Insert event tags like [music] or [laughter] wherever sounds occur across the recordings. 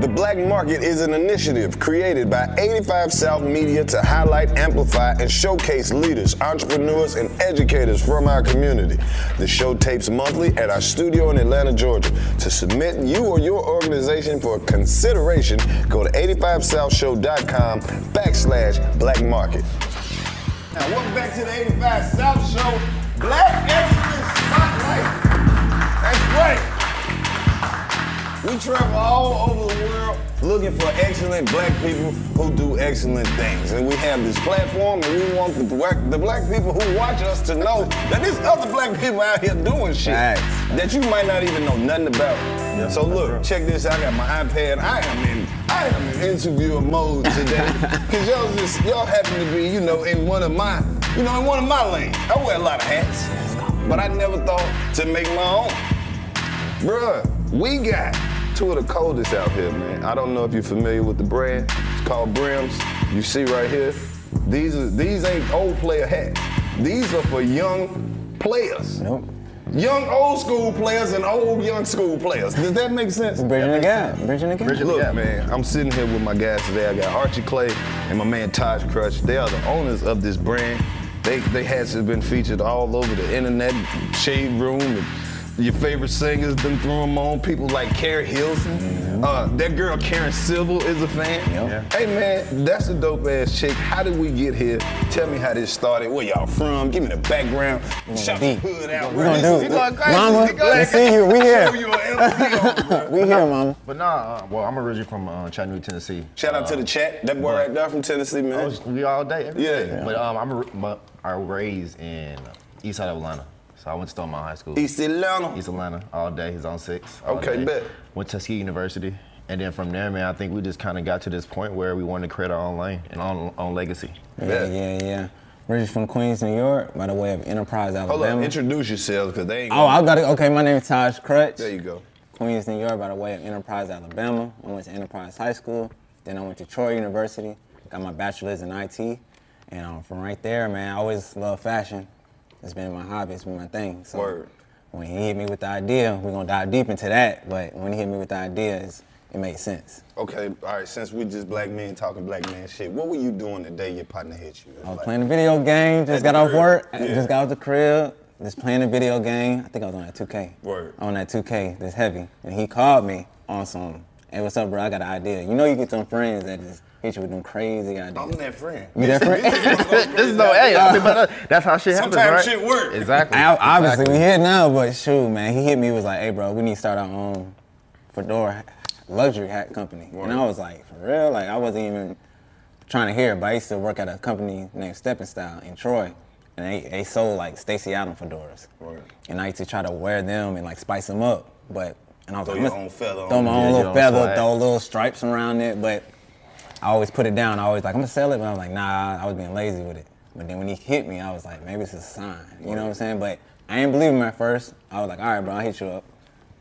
The Black Market is an initiative created by 85 South Media to highlight, amplify, and showcase leaders, entrepreneurs, and educators from our community. The show tapes monthly at our studio in Atlanta, Georgia. To submit you or your organization for consideration, go to 85southshow.com backslash black market. Now, welcome back to the 85 South Show Black Excellence Spotlight. That's right. We travel all over the world looking for excellent black people who do excellent things. And we have this platform and we want the black, the black people who watch us to know that there's other black people out here doing shit that you might not even know nothing about. so look, check this out. I got my iPad. I am in I am in interviewer mode today. [laughs] Cause y'all just y'all happen to be, you know, in one of my, you know, in one of my lanes. I wear a lot of hats. But I never thought to make my own. Bruh, we got two of the coldest out here, man. I don't know if you're familiar with the brand. It's called Brims. You see right here. These are these ain't old player hats. These are for young players. Nope. Young old school players and old young school players. Does that make sense? Bridging the gap. Bridging the gap. Bridging Look, man, I'm sitting here with my guys today. I got Archie Clay and my man Taj Crutch. They are the owners of this brand. They they hats have been featured all over the internet, shade room, and your favorite singers done threw them on. People like Keri Hilson. Uh, that girl Karen Civil is a fan. Hey man, that's a dope ass chick. How did we get here? Tell me how this started. Where y'all from? Give me the background. Shout the hood out. We bro. gonna do is- it. you going crazy. Mama, You let's see you. We here. Show you an LP on, bro. We here, mama. But nah, uh, well, I'm originally from uh, Chattanooga, Tennessee. Shout out to the chat. That boy right there from Tennessee, I man. was, we all day, every Yeah. day. But um, I'm a, but I was raised in east side of Atlanta. So I went to Stone High School. East Atlanta. East Atlanta, all day. He's on six. Okay, day. bet. Went to Tuskegee University. And then from there, man, I think we just kind of got to this point where we wanted to create our own lane and own, own legacy. Yeah, yeah, yeah. Originally from Queens, New York, by the way of Enterprise, Hold Alabama. up, introduce yourselves because they ain't. Oh, I got it. Okay, my name is Taj Crutch. There you go. Queens, New York, by the way of Enterprise, Alabama. I went to Enterprise High School. Then I went to Troy University. Got my bachelor's in IT. And um, from right there, man, I always loved fashion. It's been my hobby. It's been my thing. So Word. when he hit me with the idea, we're gonna dive deep into that. But when he hit me with the idea, it's, it made sense. Okay, all right. Since we just black men talking black man shit, what were you doing the day your partner hit you? I was Like, playing a video game. Just got off work. Uh, yeah. Just got out the crib. Just playing a video game. I think I was on that 2K. Word. On that 2K. That's heavy. And he called me on some. Hey, what's up, bro? I got an idea. You know, you get some friends that just hit you with them crazy ideas. I'm that friend. You that friend? [laughs] this is no, hey, I mean, but uh, that's how shit happens, Sometimes right? shit work. Exactly. I- obviously, exactly. we here now, but shoot, man, he hit me. Was like, "Hey, bro, we need to start our own fedora luxury hat company." And I was like, "For real?" Like, I wasn't even trying to hear, it, but I used to work at a company named Stepping Style in Troy, and they, they sold like Stacy Adams fedoras. And I used to try to wear them and like spice them up, but and I was Throw like, your own feather throw my own Yeah, little feather, swag. throw little stripes around it, but I always put it down. I always like, I'm gonna sell it, but I was like, nah, I was being lazy with it. But then when he hit me, I was like, maybe it's a sign. You know what I'm saying? But I didn't believe him at first. I was like, all right, bro, I'll hit you up.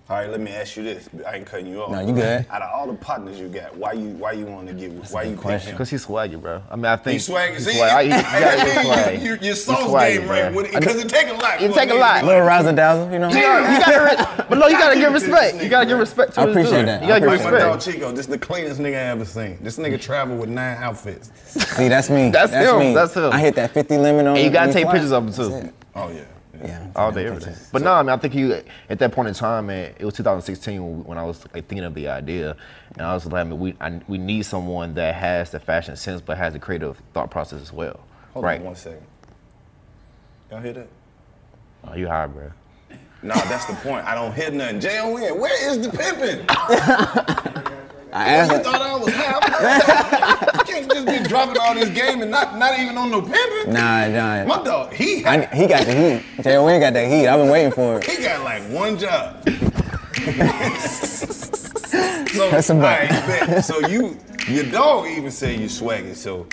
All right, let me ask you this. I ain't cutting you off. No, you good. Out of all the partners you got, why you why you want to get with? Why you question. Cause he's swaggy, bro. I mean, I think He swag. he's See, swag- I- he- he gotta be you- [laughs] your He's sauce swaggy, game right bro. with it because it take a lot. It for take a nigga. lot. Little razzle dazzle, you know? You gotta, you gotta, but no, you gotta give respect. You gotta give respect to I his appreciate dude. that. You gotta give Like my dog. Chico, this is the cleanest nigga I ever seen. This nigga travel with nine outfits. See, that's me. That's him, me. that's him. I hit that 50 limit on And you gotta take pictures of him too. Oh yeah. Yeah. all day, every day. But no, I mean, I think he at that point in time, man, it was 2016 when, I was like thinking of the idea, and I was like, I mean, we I, we need someone that has the fashion sense but has the creative thought process as well, Hold right? on one second. Y'all hear that? Oh, you high, bro? Nah, that's the point. I don't hear nothing. J-O-N, where is the pimping? [laughs] I asked You him, thought I was high? [laughs] You can't just be dropping all this game and not, not even on no pimping. nah, nah. My dog, he I, he got the heat. Jay Wayne got that heat. I've been waiting for it. he got like one job. [laughs] so, That's a bet. right, so you, your dog even said you swaggy. So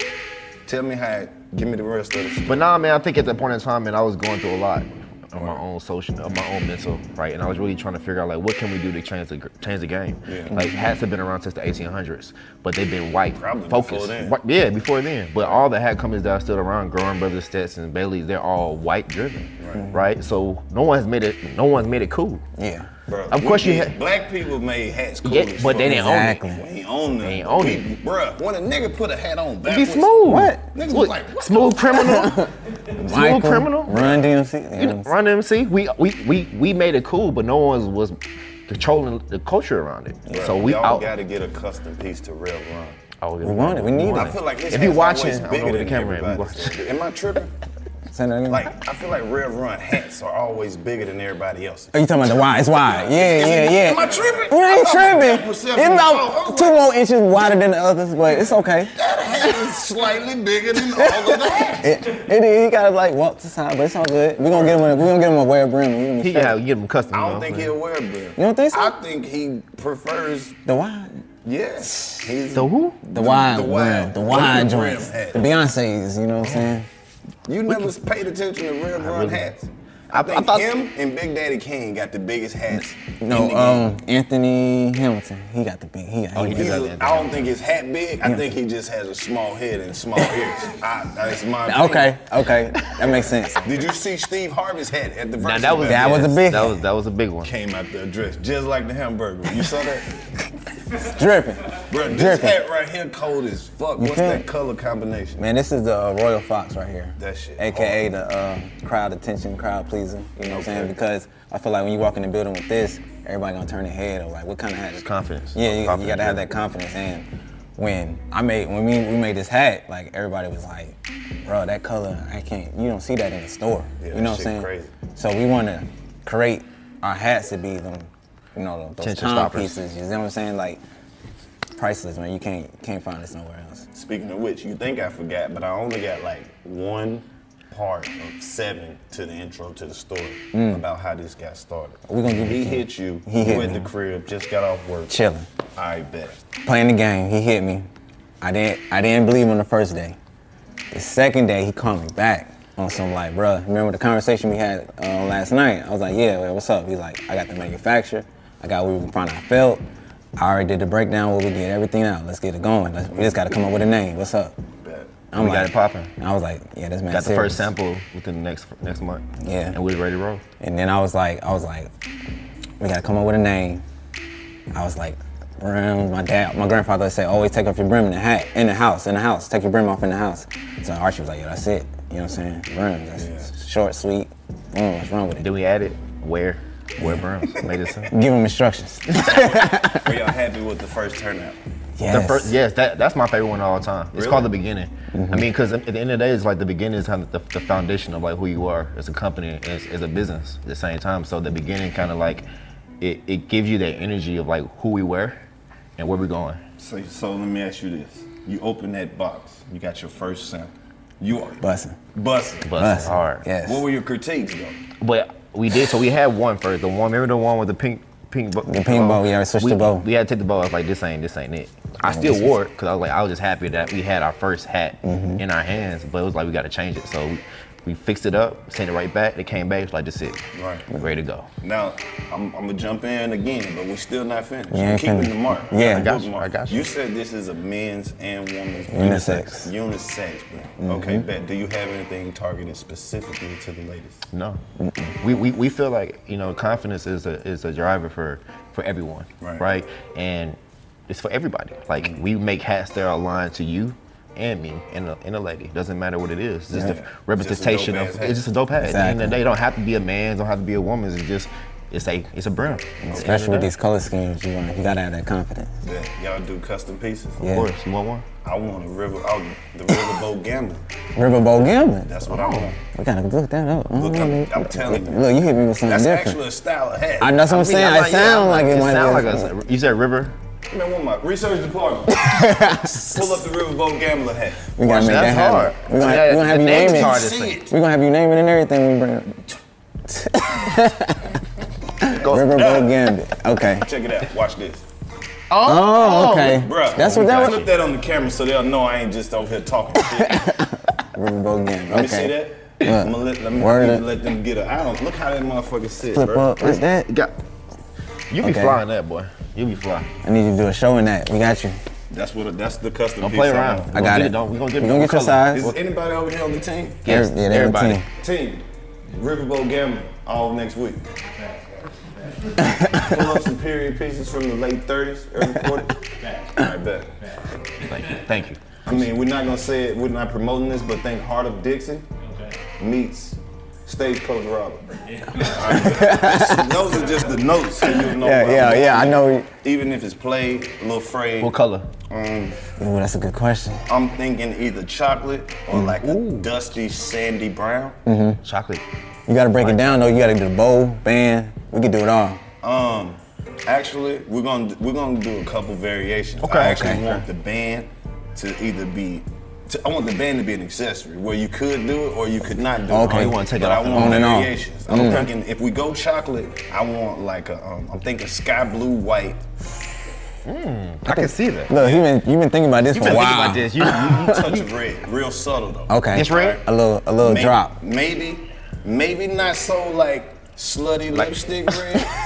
tell me how. Give me the rest of the. But nah, man, I think at that point in time, man, I was going through a lot on my own social, on my own mental, right? And I was really trying to figure out like, what can we do to change the change the game? Yeah. Like hats have been around since the 1800s, but they've been white, Probably focused. before then. Yeah, before then. But all the hat companies that are still around, Goorin Brothers, Stetson, Bailey's, they're all white driven, right. So no one's made it. No one's made it cool. Yeah. Bro, Of course you did- had- Black people made hats cool Yeah, but they didn't own it. Exactly. We ain't own them. They own We- it. Bruh, when a nigga put a hat on Be smooth. What? Niggas was What? like, what smooth criminal. [laughs] smooth criminal. Run DMC. You know You know, Run MC. We we we we made it cool, but no one was controlling the culture around it. Bruh, so we y'all out. gotta get a custom piece to Rev Run. Oh, We want it. We need I it. feel like his If you hat's watching, always I don't bigger know where the than camera at, we everybody's. watching. Am I tripping? [laughs] Send that in. Like I feel like Rev Run hats are always bigger than everybody else's. Are you talking about the wide? It's wide. Yeah, yeah, yeah. am I tripping? You I ain't tripping. It's perception was off. I about two more inches wider than the others, but it's okay. That hat is slightly bigger than all of the hats. It, it is. He gotta like walk to the side, but it's all good. We gonna get him. A, we gonna get him a wear brim. We gonna He straight. can have him custom. I you don't know think what I'm he'll wear a brim. You don't think so? I think he prefers the wide. yes. He's The who? The wide the brim. wide- The wide the brim joints. The Beyonce's. You know what I'm saying? You never paid attention to Rev Run really- hats. I, I think thought- him and Big Daddy Kane got the biggest hats. No, in the um, game. Anthony Hamilton. He got the big. He got. Oh, he he He's a- I don't think his hat big. I think he just has a small head and small ears. I, that's my [laughs] opinion. Okay, okay, that makes sense. Did you see Steve Harvey's hat at the Now that was That Battle? was a big That was that was a big one. came out the dressed just like the hamburger. You saw that? [laughs] Dripping. Bro, this Dripping. hat right here cold as fuck. What's that color combination? Man, this is the uh, Royal Fox right here. That shit AKA the uh, crowd attention, crowd You know what I'm saying? Because I feel like when you walk in the building with this, everybody gonna turn their head or like, what kind of hat? is- confidence. Yeah, you, you gotta have that confidence. And when I made when we, we made this hat, like everybody was like, bro, that color, I can't. You don't see that in the store. Yeah, you know what I'm saying? crazy. So we want to create our hats to be them, you know, those Attention time stoppers. pieces. You know what I'm saying? Like priceless, man. You can't can't find this nowhere else. Speaking of which, you think I forgot, but I only got like one part of seven to the intro to the story about how this got started. We gonna give he it hit you. He you hit at me. the crib, just got off work. Chilling. I bet. playing the game. He hit me. I didn't. I didn't believe him the first day. The second day, he called me back on some like, bruh, remember the conversation we had uh, last night? I was like, yeah, well, what's up? He's like, I got the manufacturer. I got what we were trying to felt. I already did the breakdown where we get everything out. Let's get it going. Let's, we just got to come up with a name. What's up? Bet. I'm We got it popping. I was like, yeah, this man. Got the serious. first sample within the next next month. Yeah. And we was ready to roll. And then I was like, I was like, we gotta come up with a name. I was like, brim. My dad, my grandfather said, always take off your brim in the hat, in the house, in the house. Take your brim off in the house. So Archie was like, yeah, that's it. You know what I'm saying? Brim. That's short, sweet. Boom. What's wrong with it? Then we added where where brims made it simple. [laughs] Give him instructions. [laughs] Were y'all happy with the first turnout? The first, yes, that, that's my favorite one of all time. It's Really? called The Beginning. Mm-hmm. I mean, because at the end of the day, it's like the beginning is kind of the, the foundation of like who you are as a company as, as a business at the same time. So the beginning kind of like it, it gives you that energy of like who we were and where we're going. So, so let me ask you this: You open that box, you got your first sample. You are Bussin'. busting. But it's hard. Yes. What were your critiques though? But we did. So we had one first. The one. Remember the one with the pink, pink. Bo- The pink bow, yeah, we switched we, the bow. We had to take the bow. I was like, this ain't, this ain't it. I still wore it because I was like, I was just happy that we had our first hat Mm-hmm. in our hands. But it was like we got to change it. So we, we fixed it up, sent it right back. They came back. It's like this it. Right. We're ready to go. Now, I'm, I'm gonna jump in again, but we're still not finished. You We're keeping the mark. Yeah. I got you, Bookmark. I got you. You said this is a men's and women's Unisex. Unisex. brand. Okay, bet. Do you have anything targeted specifically to the ladies? No. We, we, we feel like you know confidence is a is a driver for for everyone, Right. And it's for everybody. Like we make hats that are aligned to you and me and a, and a lady. Doesn't matter what it is. It's just Yeah. a Just a representation of hat. it's just a dope hat. At the end of the day, it don't have to be a man's, don't have to be a woman's. It's just it's a it's a brand. At the end of Especially the with these color schemes, you want you gotta have that confidence. That y'all do custom pieces? Yeah. Of course, you want one? I want a river, oh, the riverboat gambler. Riverboat gambling. That's what I want. We gotta look that up. Look, I'm, I'm mm-hmm. telling you. Look, you hit me with something That's different. actually a style of hat. I, that's what I'm saying. I It like- yeah, sound I like it, might sound be like a, you said river. Man, what my research department? [laughs] Pull up the riverboat gambler hat. We gotta make that That's happen. hard. We're gonna, Yeah, we gonna have you name it. to See say. it. We're gonna have you name it and everything. We bring it. Riverboat Gambit. Okay. Check it out. Watch this. Oh, oh okay. Bruh, That's what that was. Flip that on the camera so they'll know I ain't just over here talking shit. [laughs] Riverboat Gambit. Let me see that. Look, I'm gonna let, let me word let, it. let them get a. I don't look how that motherfucker sit, Flip bro. up like that. Got, you be Okay. flying that boy. You be flying. I need you to do a show in that. We got you. That's what. That's the custom Don't play I around. I got get it. Don't, we gonna get, We gonna get your size. Is anybody over here on the team? Yes, Every- yeah, they have everybody. team. Team. Riverboat Gambler all next week. [laughs] Pull up some period pieces from the late 30s, early 40s. I bet. Thank you. Thank you. I mean, we're not gonna say it. We're not promoting this, but think Heart of Dixon meets Stagecoach Robert. Alright. Those are just the notes. So you'll know Yeah, what I'm yeah, doing. yeah. I know. Even if it's played, a little frayed. What color? Um, Ooh, that's a good question. I'm thinking either chocolate or Mm. like a dusty sandy brown. Chocolate. You gotta break it down though. You gotta do the bow, band. We can do it all. Um, actually, we're gonna we're gonna do a couple variations. Okay. I actually Okay. want the band to either be. To, I want the band to be an accessory where you could do it or you could not do it. Okay. Oh, you wanna take it but off I want on and off. variations. I'm thinking if we go chocolate, I want like a. Um, I'm thinking sky blue white. I can see that. Look, you've been you been thinking about this You for been a thinking while. about this. You, you, [laughs] touch red, real subtle though. Okay. It's red? A little a little Maybe, drop. Maybe, maybe not so like slutty lipstick red. [laughs]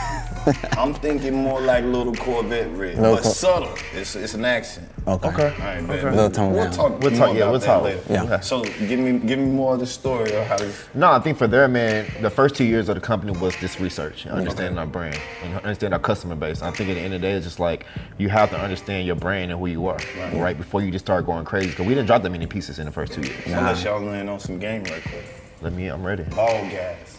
[laughs] I'm thinking more like little Corvette red, Little but Cor- subtle. It's it's an accent. Okay. All right, man. Little tone We'll down. talk. We'll talk- yeah, we'll talk. later. Yeah. Okay. So give me give me more of the story of how this. No, I think for their man, the first two years of the company was this research, and understanding our brand, and understand our customer base. I think at the end of the day, it's just like you have to understand your brand and who you are, right? Before you just start going crazy, because we didn't drop that many pieces in the first two years. So I'll let y'all land on some game right quick. Let me, I'm ready. Ball guys.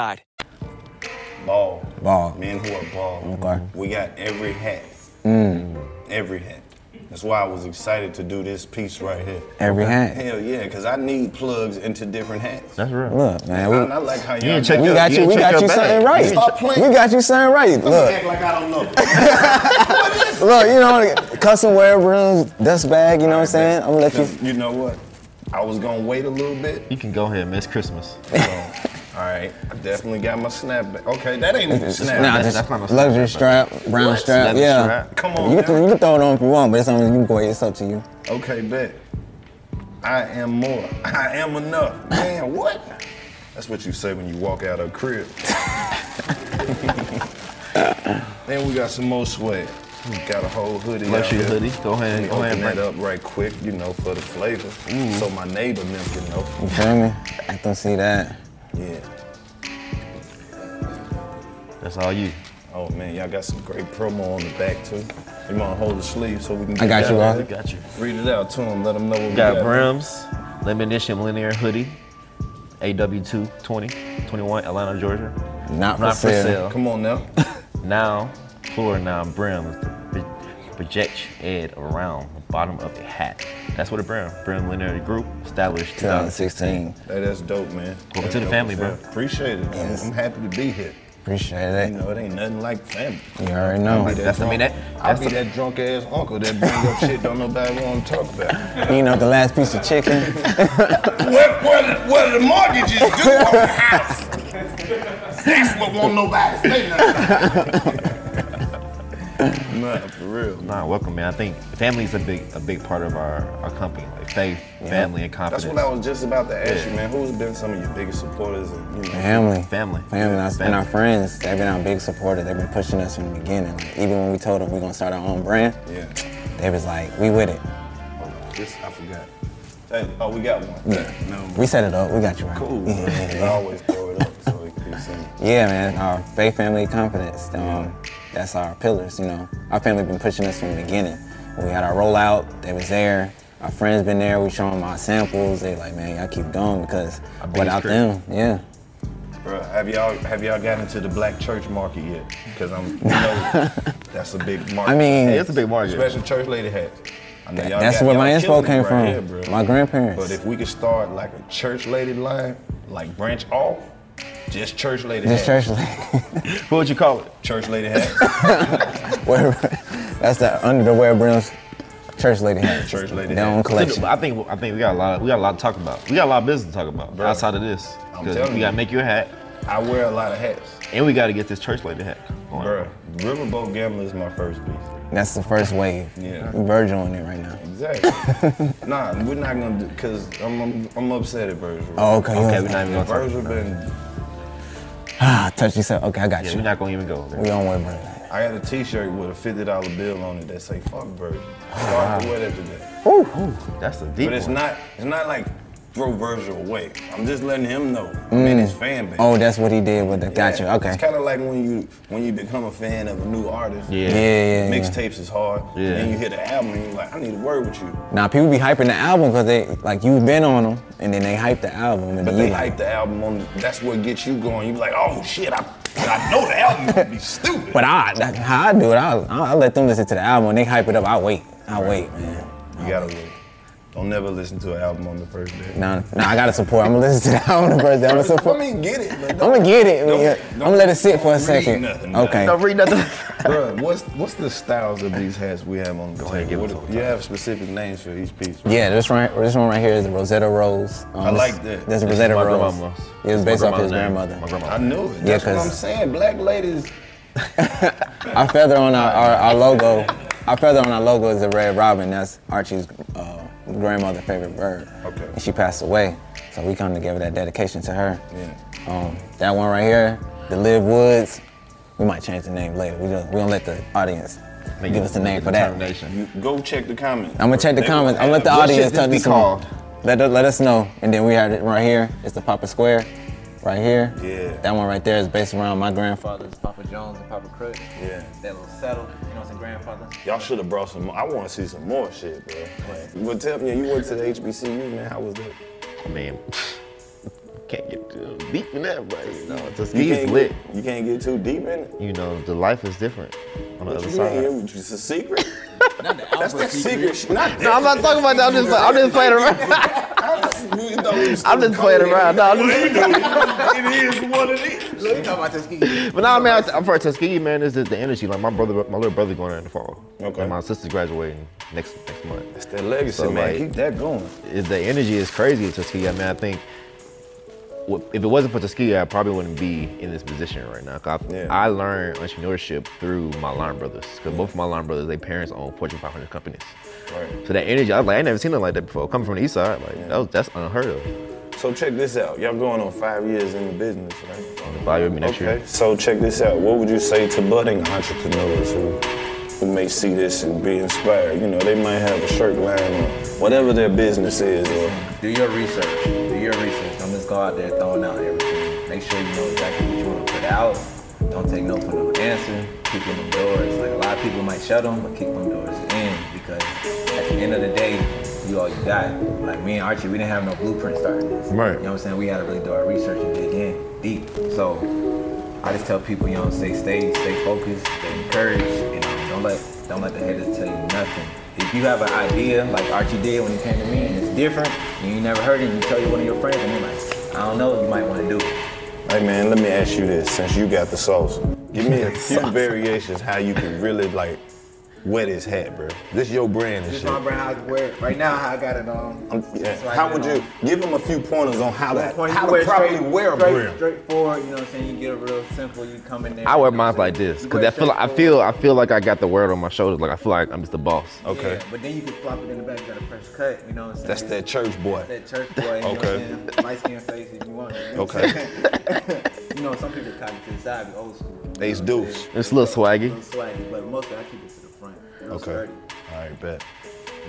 Ball. Ball. Men who are ball. Okay. We got every hat. Mm. Every hat. That's why I was excited to do this piece right here. Every hat? Hell yeah, because I need plugs into different hats. That's real. Look, man, I, we, I like how You y'all ain't check we your- got you you. We got you bag. something right. ain't Stop playing. We got you something right. Don't Look, act like I don't know. [laughs] look. You know, custom wear rooms, dust bag. You know what I'm saying? I'm gonna let you. You know what? I was gonna wait a little bit. You can go ahead and miss Christmas. [laughs] All right, I definitely got my snapback. Okay, that ain't even Nah, snap. just that's not no luxury snap, strap, brown What? strap. Leather Yeah. strap. Come on, You can, now. you can throw it on if you want, but it's on you. Go ahead. It's up to you. Okay, bet. I am more. [laughs] I am enough. Man, what? That's what you say when you walk out of a crib. [laughs] then we got some more sweat. We got a whole hoodie. out Luxury hoodie. Go ahead, Let go ahead Open and that up right quick, you know, for the flavor. Mm. So my neighbor them can know. You feel me? I don't see that. Yeah. That's all you. Oh man, y'all got some great promo on the back too. You wanna hold the sleeve so we can I got you, right? bro. Got you. Read it out to them, let them know what we Got got. brims, limited edition linear hoodie, AW2 20, 21, Atlanta, Georgia. Not for sale. Come on now. [laughs] Now, floor now brims, the project ed around the bottom of the hat. That's what a brim. Brim linear group established 2016. 2016. Hey, that's dope, man. Welcome That's to the family, bro. Appreciate it. Yes. I'm happy to be here. Appreciate it. You know, it ain't nothing like family. You already I'll know. be That's- I mean, that- I'll that's be the- that drunk ass uncle that bring up shit don't nobody want to talk about. You know the last piece of chicken. [laughs] what, what, what the mortgages do on the house? That's what won't nobody say nothing. Nah, for real. Nah, welcome, man. I think family is a big, a big part of our, our company, like faith, family, and confidence. That's what I was just about to ask Yeah. you, man. Who's been some of your biggest supporters? And, you know, Family. Family. Family. And our- Family. And our friends, they've been our big supporters. They've been pushing us from the beginning. Like, even when we told them we're going to start our own brand, Yeah. they was like, we with it. This I forgot. Hey, oh, we got one. Yeah. No, We set it up. We got you right. cool. Yeah, bro. [laughs] yeah, I yeah. always throw it up so it can be seen. Yeah, man. Our faith, family, confidence. Um, That's our pillars. You know, our family been pushing us from the beginning. When we had our rollout, they was there. Our friends been there. We show them our samples. They like, man, y'all keep going because biggest without critic. them, yeah. Bro, have y'all have y'all gotten into the black church market yet? Because I'm, you know, [laughs] that's a big market. I mean- Hey, it's a big market. Especially church lady hats. I know y'all That's got- where my inspo came right from. here. My grandparents. But if we could start like a church lady line, like branch off, just church lady This hats. church, like, [laughs] What would you call it? Church lady hats. [laughs] where, that's the under the wear brims church lady hat. Church lady Their own hats. collection. I think I think we got a lot. we got a lot to talk about. We got a lot of business to talk about Bro, outside of this. I'm 'Cause telling we you. gotta make you a hat, I wear a lot of hats. and we gotta get this church lady hat. going. Bro, Riverboat Gambler is my first piece. That's the first wave. Yeah. We Virgil in it right now. Exactly. [laughs] nah, we're not gonna do because I'm, I'm I'm upset at Virgil. Oh, okay. Okay, we're not even gonna talk. Virgil been. Ah, touch yourself. Okay, I got Yeah, you. we're not gonna even go there. We on way, bro. I got a T-shirt with a fifty dollar bill on it that say "fuck Virgil." Start to wear that today. Ooh, that's a deep But it's one. not. It's not like throw Virgil away. I'm just letting him know. I'm mm. in his fan base. Oh, that's what he did with the. Got you. Yeah, Okay. It's kind of like when you when you become a fan of a new artist. Yeah. Yeah, yeah, yeah. Mixtapes is hard. Yeah. And then you hear the album and you're like, I need a word with you. Now people be hyping the album because they like you've been on them, and then they hype the album, and But they like. hype the album on. That's what gets you going. You be like, oh shit, I I know the album would be stupid. But I, that- how I do it, I, I let them listen to the album. and they hype it up, I wait. I wait, man. You gotta wait. Don't never listen to an album on the first day. Nah, nah, I gotta support. I'm gonna listen to that on the album first. I'm gonna support. I mean, get it. I'm gonna get it. Don't- man. I'm gonna let it sit for a Read second. nothing, okay. Don't read nothing. [laughs] Bro, what's what's the styles of these hats we have on the ahead, give it What- to you have specific names for each piece. Yeah, this one, this one right here is the Rosetta Rose. Um, I like that. This is This is Rosetta my Rose. grandmama's. It was based my off his grandmother's name. grandmother. I knew it. Yeah, That's what I'm saying. Black ladies. [laughs] our feather on our, our, our logo, our feather on our logo is a red robin. That's Archie's uh, grandmother's favorite bird. Okay. And she passed away, so we come to give that dedication to her. Yeah. Um, that one right here, the Live Woods. We might change the name later. We don't, we don't let the audience Make give us a name for that. You go check the comments. I'm gonna check the They comments. I'm gonna let the What audience tell me? Let, let us know. And then we have it right here. It's the Papa Square, right here. Yeah. That one right there is based around my grandfather's Papa Jones and Papa Crook. Yeah. That little settle, you know, some grandfather. Y'all should have brought some more. I want to see some more shit, bro. But tell me, you went to the HBCU, man. How was that? I mean, can't get too deep in that, but you know, You Tuskegee's can't lit. Get, you can't get too deep in it. You know, the life is different on the What other you side. mean? It's a secret. [laughs] That's that secret shit. Not No, I'm not talking about that. I'm just, [laughs] I'm just playing around. I'm just playing around. No, I'm just, it is what it is. Let me talk about Tuskegee. but no, man, I- I'm for Tuskegee, man. Is the, the energy? Like my brother, my little brother going there in the fall. Okay. And my sister's graduating next next month. It's that legacy, So, man. like, Keep that going. Is the energy is crazy at Tuskegee. I mean, I think wh- if it wasn't for Tuskegee, I probably wouldn't be in this position right now. I, Yeah. I learned entrepreneurship through my line brothers. Because both of my line brothers, their parents own Fortune 500 companies. Right. So that energy, I was like, I ain't never seen nothing like that before. Coming from the east side, like that was, that's unheard of. So check this out. Y'all going on five years in the business, right? Five years next okay. year. So check this out. What would you say to budding entrepreneurs who who may see this and be inspired? You know, they might have a shirt line or whatever their business is, or Do your research. Do your research. Don't just go out there throwing out everything. Make sure you know exactly what you want to put out. Don't take no for no answer. Keep in them doors. Like a lot of people might shut them, but keep them doors in because at the end of the day, you all you got. Like me and Archie, we didn't have no blueprint starting this. Right. You know what I'm saying? We had to really do our research and dig in deep. So I just tell people, you know, stay, stay, stay focused, stay encouraged. Don't let, don't let the haters tell you nothing. If you have an idea, like Archie did when he came to me, and it's different, and you never heard it, and you tell you one of your friends, and you're like, I don't know, you might want to do it. Hey man, let me ask you this: since you got the sauce, give me a [laughs] few variations how you can really like wet his hat, bro. This your brand and This shit. is my brand, how I wear it. Right now, how I got it on. I'm- yeah. That's How would it you on. give him a few pointers on how to Point, how to wear properly straight- wear a straight, brim? Straightforward, you know what I'm saying? You get a real simple, you come in there. I wear mine like this because wear I feel like I feel I feel like I got the word on my shoulders. Like I feel like I'm just the boss. Okay. Yeah, but then you can flop it in the back, you got a fresh cut, you know what I'm saying? That's that church boy. That's that church boy, you know Okay. what I'm saying? Light skin face if you want. You know Okay. [laughs] You know, some people copy to the side, be old school. you Ace know what I'm Deuce. It's a little swaggy. little swaggy, but mostly I keep it Okay. sturdy. All right, bet.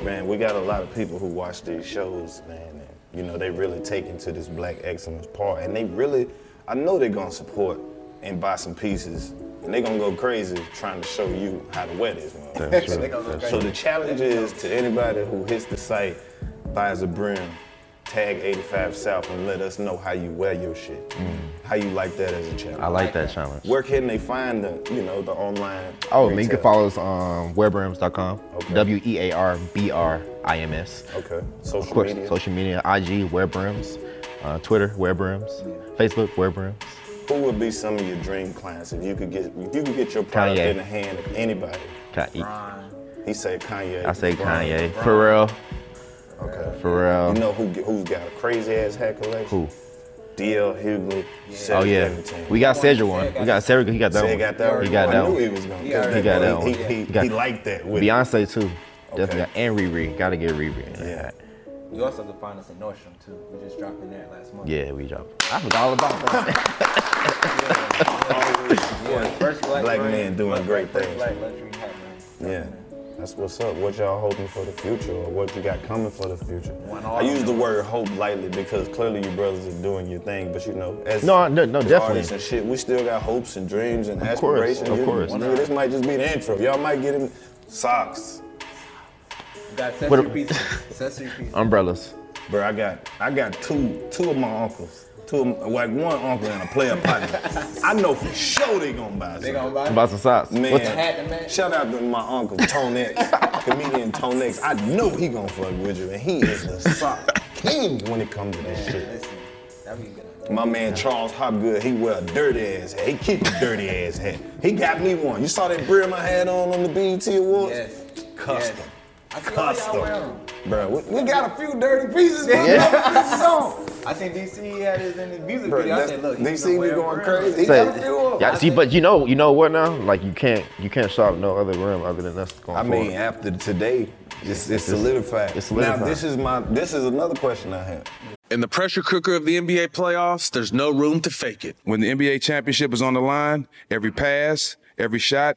Man, we got a lot of people who watch these shows, man, and you know they really take into this black excellence part, and they really, I know they're gonna support and buy some pieces, and they're gonna go crazy trying to show you how to wear this. motherfucker. That's So- true. They gonna go So the challenge is to anybody who hits the site, buys a brim, tag 85 South, and let us know how you wear your shit. How you like that as a challenge? Mm. I like that challenge. Where can they find the, you know, the online? Oh, man, you can follow us on wearbrims.com. Okay. W E A R B R I M S. Okay. Social Of course, media? social media, IG, Wearbrims, uh, Twitter, Wearbrims, Facebook, Wearbrims. Who would be some of your dream clients if you could get if you could get your product Kanye. in the hand of anybody? Kanye. He said Kanye. I say Brian. Kanye. Pharrell. Okay. Pharrell. You know who who's got a crazy ass hat collection? Who? DL Hughley. Oh yeah, we got Cedric one. We got Cedric. He got that Cedric one. got that one? He got that one. he was gonna- He Yeah, got that he- one. he- got- he liked that with- Beyonce too. Definitely got and Riri. Got to get Riri. in Yeah. that. You also can find us at Nordstrom too. We just dropped in there last month. Yeah, we dropped. I forgot all about that. [laughs] [laughs] Yeah, first black, Black brand, men doing great things. Black luxury hat brand. Yeah. That's what's up. What y'all hoping for the future or what you got coming for the future? I use the word hope lightly because clearly you brothers are doing your thing, but you know, as No, no, no, as definitely. artists and shit, we still got hopes and dreams and Of course, aspirations. of You- course. nigga, this might just be the intro. Y'all might get him socks. Got What accessory pieces. Accessory [laughs] pieces. Umbrellas. Bro, I got I got two two of my uncles. Two of my, like one uncle and a player partner. [laughs] I know for sure they gonna buy They some. gonna buy Buy some socks. Man, What's- hat to match. shout out to my uncle Tony. [laughs] comedian Tone X. I know he gonna fuck with you, and he is the sock king when it comes to that shit. My man Charles Hopgood, he wear a dirty ass hat. He keep a dirty ass hat. He got me one. You saw that brim I had on on the BET Awards? Yes. Custom. Custom. Custom. Bro, we, we got a few dirty pieces. Yeah. Yeah. Pieces. [laughs] I seen DC had his in his music Bro, video. I that's- said, look, DC gonna be wear a going crazy. He Say- got a few of 'em. yeah, see, but you know, you know what now? Like you can't, you can't shop no other rim other than us going I forward. mean, after today, it's, it's It's- solidified. it's solidified. Now, this is my this is another question I have. In the pressure cooker of the NBA playoffs, there's no room to fake it. When the NBA championship is on the line, every pass, every shot,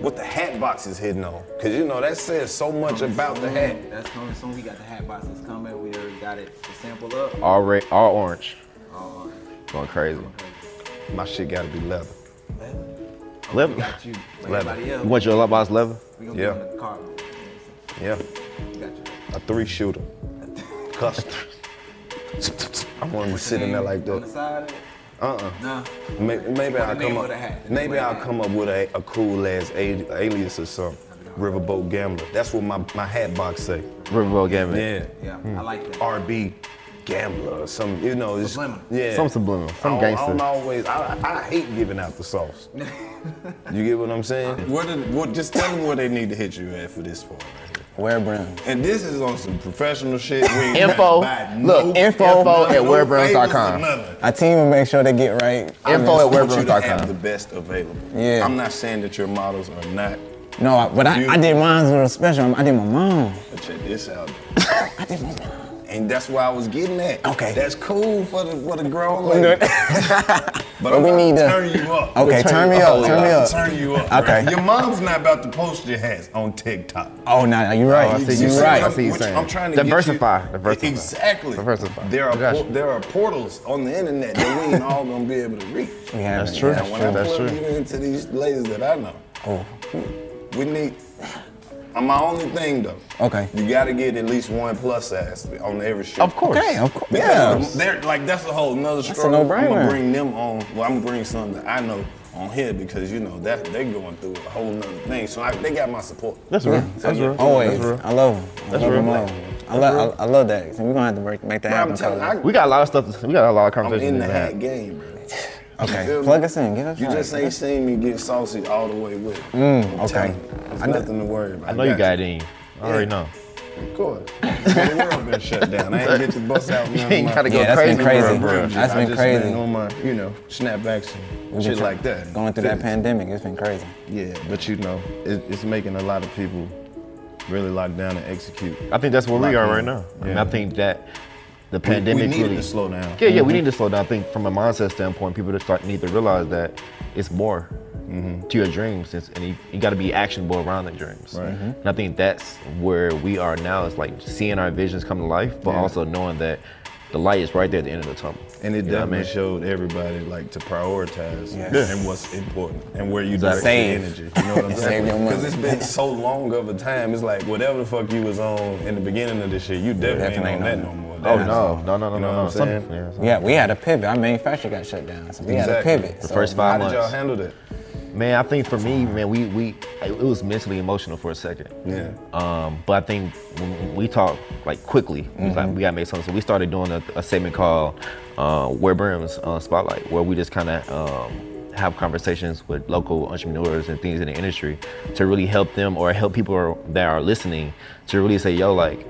What the hat box is hitting on. Cause you know that says so much about the hat. That's coming soon. We got the hat boxes coming. We already got it to sample up. all red, all orange, All right. going crazy. My shit gotta be leather. Leather. We got you. Like Leather. everybody else. You want your love box leather? We gonna Yeah. be on the car. Yeah. We got you. A three shooter. [laughs] Custom. [laughs] I want him to sit in there like On the that. Side. Uh-uh. Nah. Maybe, maybe I'll come up. the hat. The Maybe I'll the come up with a, a cool ass a- alias or something. Riverboat Gambler. That's what my, my hat box say. Riverboat Gambler. Yeah. Yeah, I like that. RB Gambler or some, you know, it's, Subliminal. yeah. Some subliminal, some I gangster. I don't always, I, I hate giving out the sauce. [laughs] you get what I'm saying? What, did, what, just tell them where they need to hit you at for this part. Wear Brown. And this is on some professional shit. We Info. got to buy Look, no- info no at favors wearbrims.com. or. Our team will make sure they get right. I Info at want you to have wearbrims.com. the best available. Yeah. I'm not saying that your models are not. No, but I, I did mine a little special. I did my mom. But check this out. [laughs] I did my mom. And that's where I was getting at. Okay. That's cool for the for the grown We [laughs] lady. [laughs] But But I'm we need to to- turn you up. Okay, turn me up, turn me up. Turn you up. [laughs] Okay. Your mom's not about to post your hats on TikTok. Oh, no, no, you're right. Oh, I see you you're saying. right. I see you Which saying. I'm trying to get diversify. you- Diversify. Exactly. Diversify. There are I por- there are portals on the internet that we ain't all gonna be able to reach. Yeah, That's true. Now, That's when true. I That's plug true. you into these ladies that I know, Oh, we need. I'm my only thing though. okay. You gotta get at least one plus size on every shoot. Of course. Okay, of course. Yeah. they're like that's a whole nother a struggle. I'm no-brainer. gonna bring them on. Well, I'm gonna bring some that I know on here because you know that they're going through a whole nother thing. So I, they got my support. That's real. So, That's yeah. real. Always. That's real. I love them. I That's love real. them all. I, love, I, I love that. So we're gonna have to break, make that Bro, happen. I'm telling Cole. you, We got a lot of stuff. We got a lot of I, I'm conversations. in the hat game, bro. Okay, feel me? plug us in. Get us You right. just ain't seen me get saucy all the way with. it. Mm, I'm okay. telling you, There's I know- nothing to worry about. I know you got it in you. I already know. Of course. the world been shut down. I ain't get to bust out [laughs] none You of ain't my- gotta go Yeah, that's been crazy, crazy. bro. That's I been just crazy. Been on my, you know, snapbacks and We've shit like that. Going through that Fitness. pandemic, it's been crazy. Yeah, but you know, it, it's making a lot of people really lock down and execute. I think that's where we Lock are in. right now. I mean, Yeah. I think that the We- pandemic we needed really to slow down. Yeah, yeah, we Mhm. need to slow down. I think from a mindset standpoint, people to start need to realize that it's more Mm-hmm. to your dreams, it's, and you, you got to be actionable around the dreams. Right. Mhm. And I think that's where we are now. It's like seeing our visions come to life, but Yeah. also knowing that the light is right there at the end of the tunnel. And it You know what I definitely mean? showed everybody like to prioritize Yes. and what's important and where you direct Save. the energy. You know what I'm [laughs] saying? Because it's been so long of a time. It's like whatever the fuck you was on in the beginning of this shit, you definitely, Definitely ain't on ain't that on no more. Oh, no. No, no, no, You know no, no. Some- yeah, Yeah, we had a pivot. Our manufacturer got shut down, so we had a pivot. The So first five How months. did y'all handle that? Man, I think for me, man, we we it was mentally emotional for a second. Yeah. Um, but I think when we talked like quickly, we was like, we gotta make something. So we started doing a, a segment called uh, "Wear Brims uh, Spotlight," where we just kind of um, have conversations with local entrepreneurs and things in the industry to really help them or help people that are listening to really say, "Yo, like."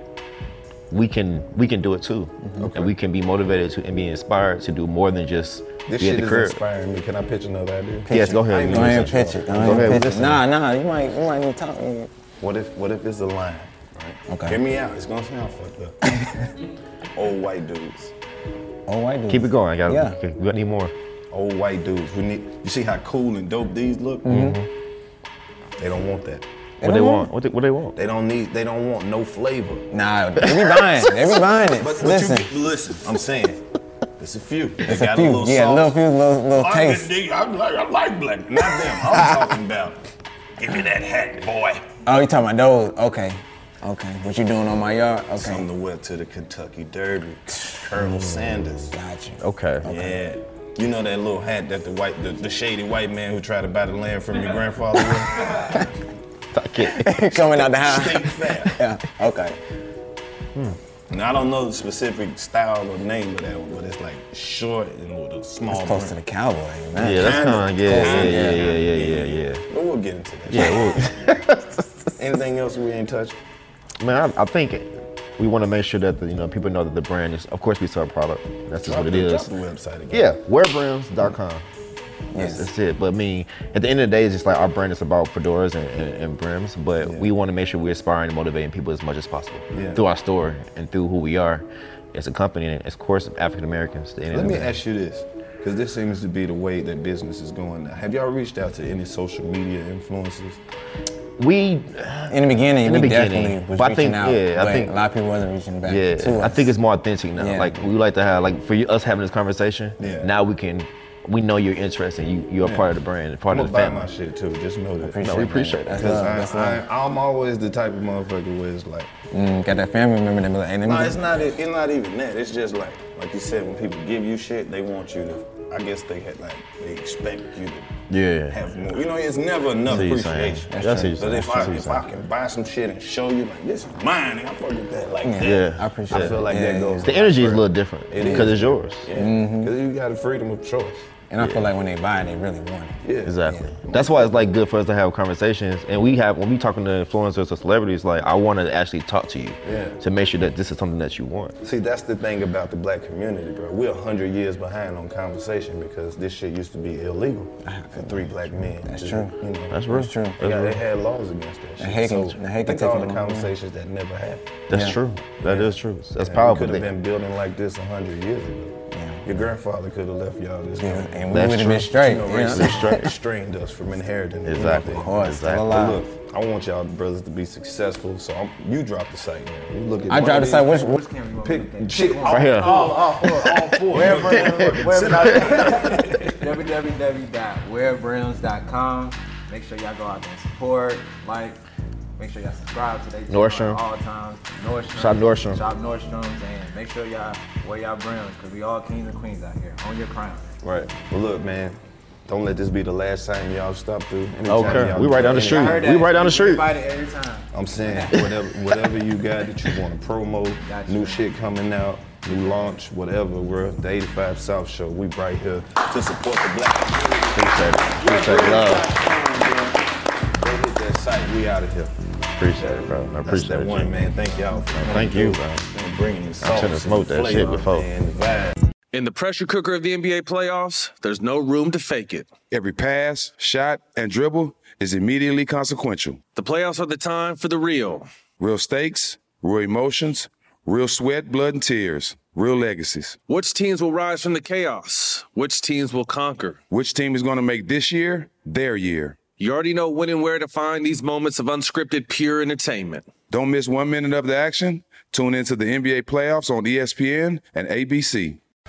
We can we can do it too, and we can be motivated to and be inspired to do more than just This shit the is crib. inspiring me. Can I pitch another idea? Yes, go ahead. I ain't Go gonna ahead, cut pitch it. off. Go ahead, pitch it. Nah, nah, you might you might need to talk. What if what if it's a line? Right? Okay. Hear me out. It's gonna sound fucked up. [laughs] Old white dudes. Old white dudes. Keep it going. I got Yeah. we got need more. Old white dudes. We need. You see how cool and dope these look? Mm-hmm. They don't want that. What they want? What they, what they want? They don't need. They don't want no flavor. Nah, they be buying. They be buying it. But, but Listen. You, get- listen, I'm saying. It's a few. They It's a got few. a little Yeah, sauce. little few, little- little I taste. can dig- I like, I like black. Not them. I'm [laughs] talking about. Give me that hat, boy. Oh, you talking about those? Okay. Okay. What you doing on my yard? Okay. Something to wear to the Kentucky Derby. Colonel Sanders. Gotcha. Okay. Yeah. You know that little hat that the white, the, the shady white man who tried to buy the land from your [laughs] grandfather [laughs] with? [laughs] Coming out the house. [laughs] Yeah. Okay. Hmm. Now I don't know the specific style or name of that one, but it's like short and with a small. That's close to the cowboy. Man. Yeah, that's kind of yeah, yeah, Kinda. yeah, yeah, yeah, yeah, yeah. But we'll get into that. Yeah, we'll, [laughs] Anything else we ain't touched? man, I, I think we want to make sure that the, you know people know that the brand is. Of course, we sell a product. That's just Drop what it the- is. drop the website again. Yeah, wearbrims.com. Yes, that's it. But I mean, at the end of the day, it's just like our brand is about fedoras and, and, and brims. But we want to make sure we're inspiring and motivating people as much as possible Yeah. through our store and through who we are as a company and of course African Americans. Let me ask you this, because this seems to be the way that business is going now. Have y'all reached out to any social media influencers? We In the beginning, in the we beginning, definitely was but I reaching think out, yeah, I think a lot of people wasn't reaching back Yeah, to I think it's more authentic now. Yeah. Like we like to have like for us having this conversation. Yeah. Now we can. We know you're interested. You you're a Yeah. part of the brand, part I'm of the gonna buy family. my shit too. Just know that. Appreciate No, we appreciate that. Because That's I, that's I, I'm always the type of motherfucker where it's like, Mm, got that family member that be like, hey, let me no, it's not. It's not even that. It's just like, like you said, when people give you shit, they want you to. I guess they had like they expect you to Yeah. have more. You know, it's never enough See what appreciation. That's That's what you're But if saying. I That's if what I you're can buy some shit and show you like this is mine, and I fuck with that like that. Yeah, I appreciate. I feel like that goes. The energy is a little different because it's yours. Yeah, mm-hmm. because you got the freedom of choice. And I feel like when they buy it, they really want it. Yeah. Exactly. That's why it's like good for us to have conversations, and we have when we talking to influencers or celebrities. Like I want to actually talk to you Yeah. to make sure that this is something that you want. See, that's the thing about the black community, bro. We're a hundred years behind on conversation because this shit used to be illegal for three black men. That's true. You know, That's real. That's true. They, got, they had laws against that shit. The hate can- so the hate think take all the conversations that never happened. That's Yeah. true. That is true. That's Yeah, powerful. We could have been building like this a hundred years ago. Your grandfather could have left y'all this. Yeah, and we would've been straight, You know, yeah. racism Straight. [laughs] restrained us from inheriting. Exactly. anything. Of course, still But look, I want y'all brothers to be successful. So I'm, you drop the site now. You look at I one dropped the site. these- Which, which Pick shit Right here. All, all four. All [laughs] four. [laughs] www.wearbrims.com. Make sure y'all go out there and support, like, make sure y'all subscribe to their Nordstrom. at all times. Nordstrom. Shop Nordstrom. Shop Nordstrom's and make sure y'all wear y'all brims because we all kings and queens out here. On your crown. Right. Well, look, man. Don't let this be the last time y'all stop through. Anytime Okay, we right down the street. I heard We right down the street. Invite every time. I'm saying whatever whatever you got that you want to promo, [laughs] new shit coming out, new launch, whatever. We're the 85 South Show. We right here to support the black community. Appreciate it. Appreciate it. Love. Go hit that site. We out of here. Appreciate it, bro. I That's appreciate that it. one, G. man. Thank y'all for Thank you, through bro. and bringing the I sauce should've and smoked the that shit flavor before. and. In the pressure cooker of the NBA playoffs, there's no room to fake it. Every pass, shot, and dribble is immediately consequential. The playoffs are the time for the real. Real stakes, real emotions, real sweat, blood, and tears. real legacies. Which teams will rise from the chaos? Which teams will conquer? Which team is going to make this year their year? You already know when and where to find these moments of unscripted, pure entertainment. Don't miss one minute of the action. Tune into the NBA playoffs on ESPN and ABC.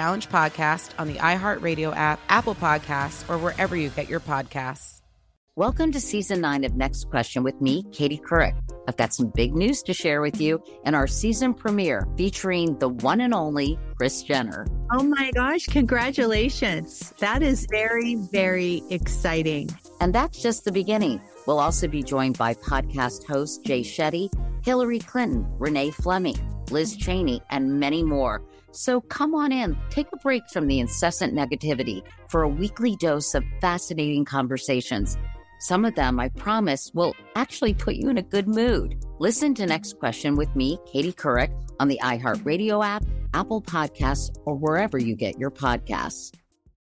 podcast on the iHeartRadio app, Apple Podcasts, or wherever you get your podcasts. Welcome to season nine of Next Question with me, Katie Couric. I've got some big news to share with you in our season premiere featuring the one and only Kris Jenner. Oh my gosh, congratulations. That is very, very exciting. And that's just the beginning. We'll also be joined by podcast host Jay Shetty, Hillary Clinton, Renee Fleming, Liz Cheney, and many more. So come on in, take a break from the incessant negativity for a weekly dose of fascinating conversations. Some of them, I promise, will actually put you in a good mood. Listen to Next Question with me, Katie Couric, on the iHeartRadio app, Apple Podcasts, or wherever you get your podcasts.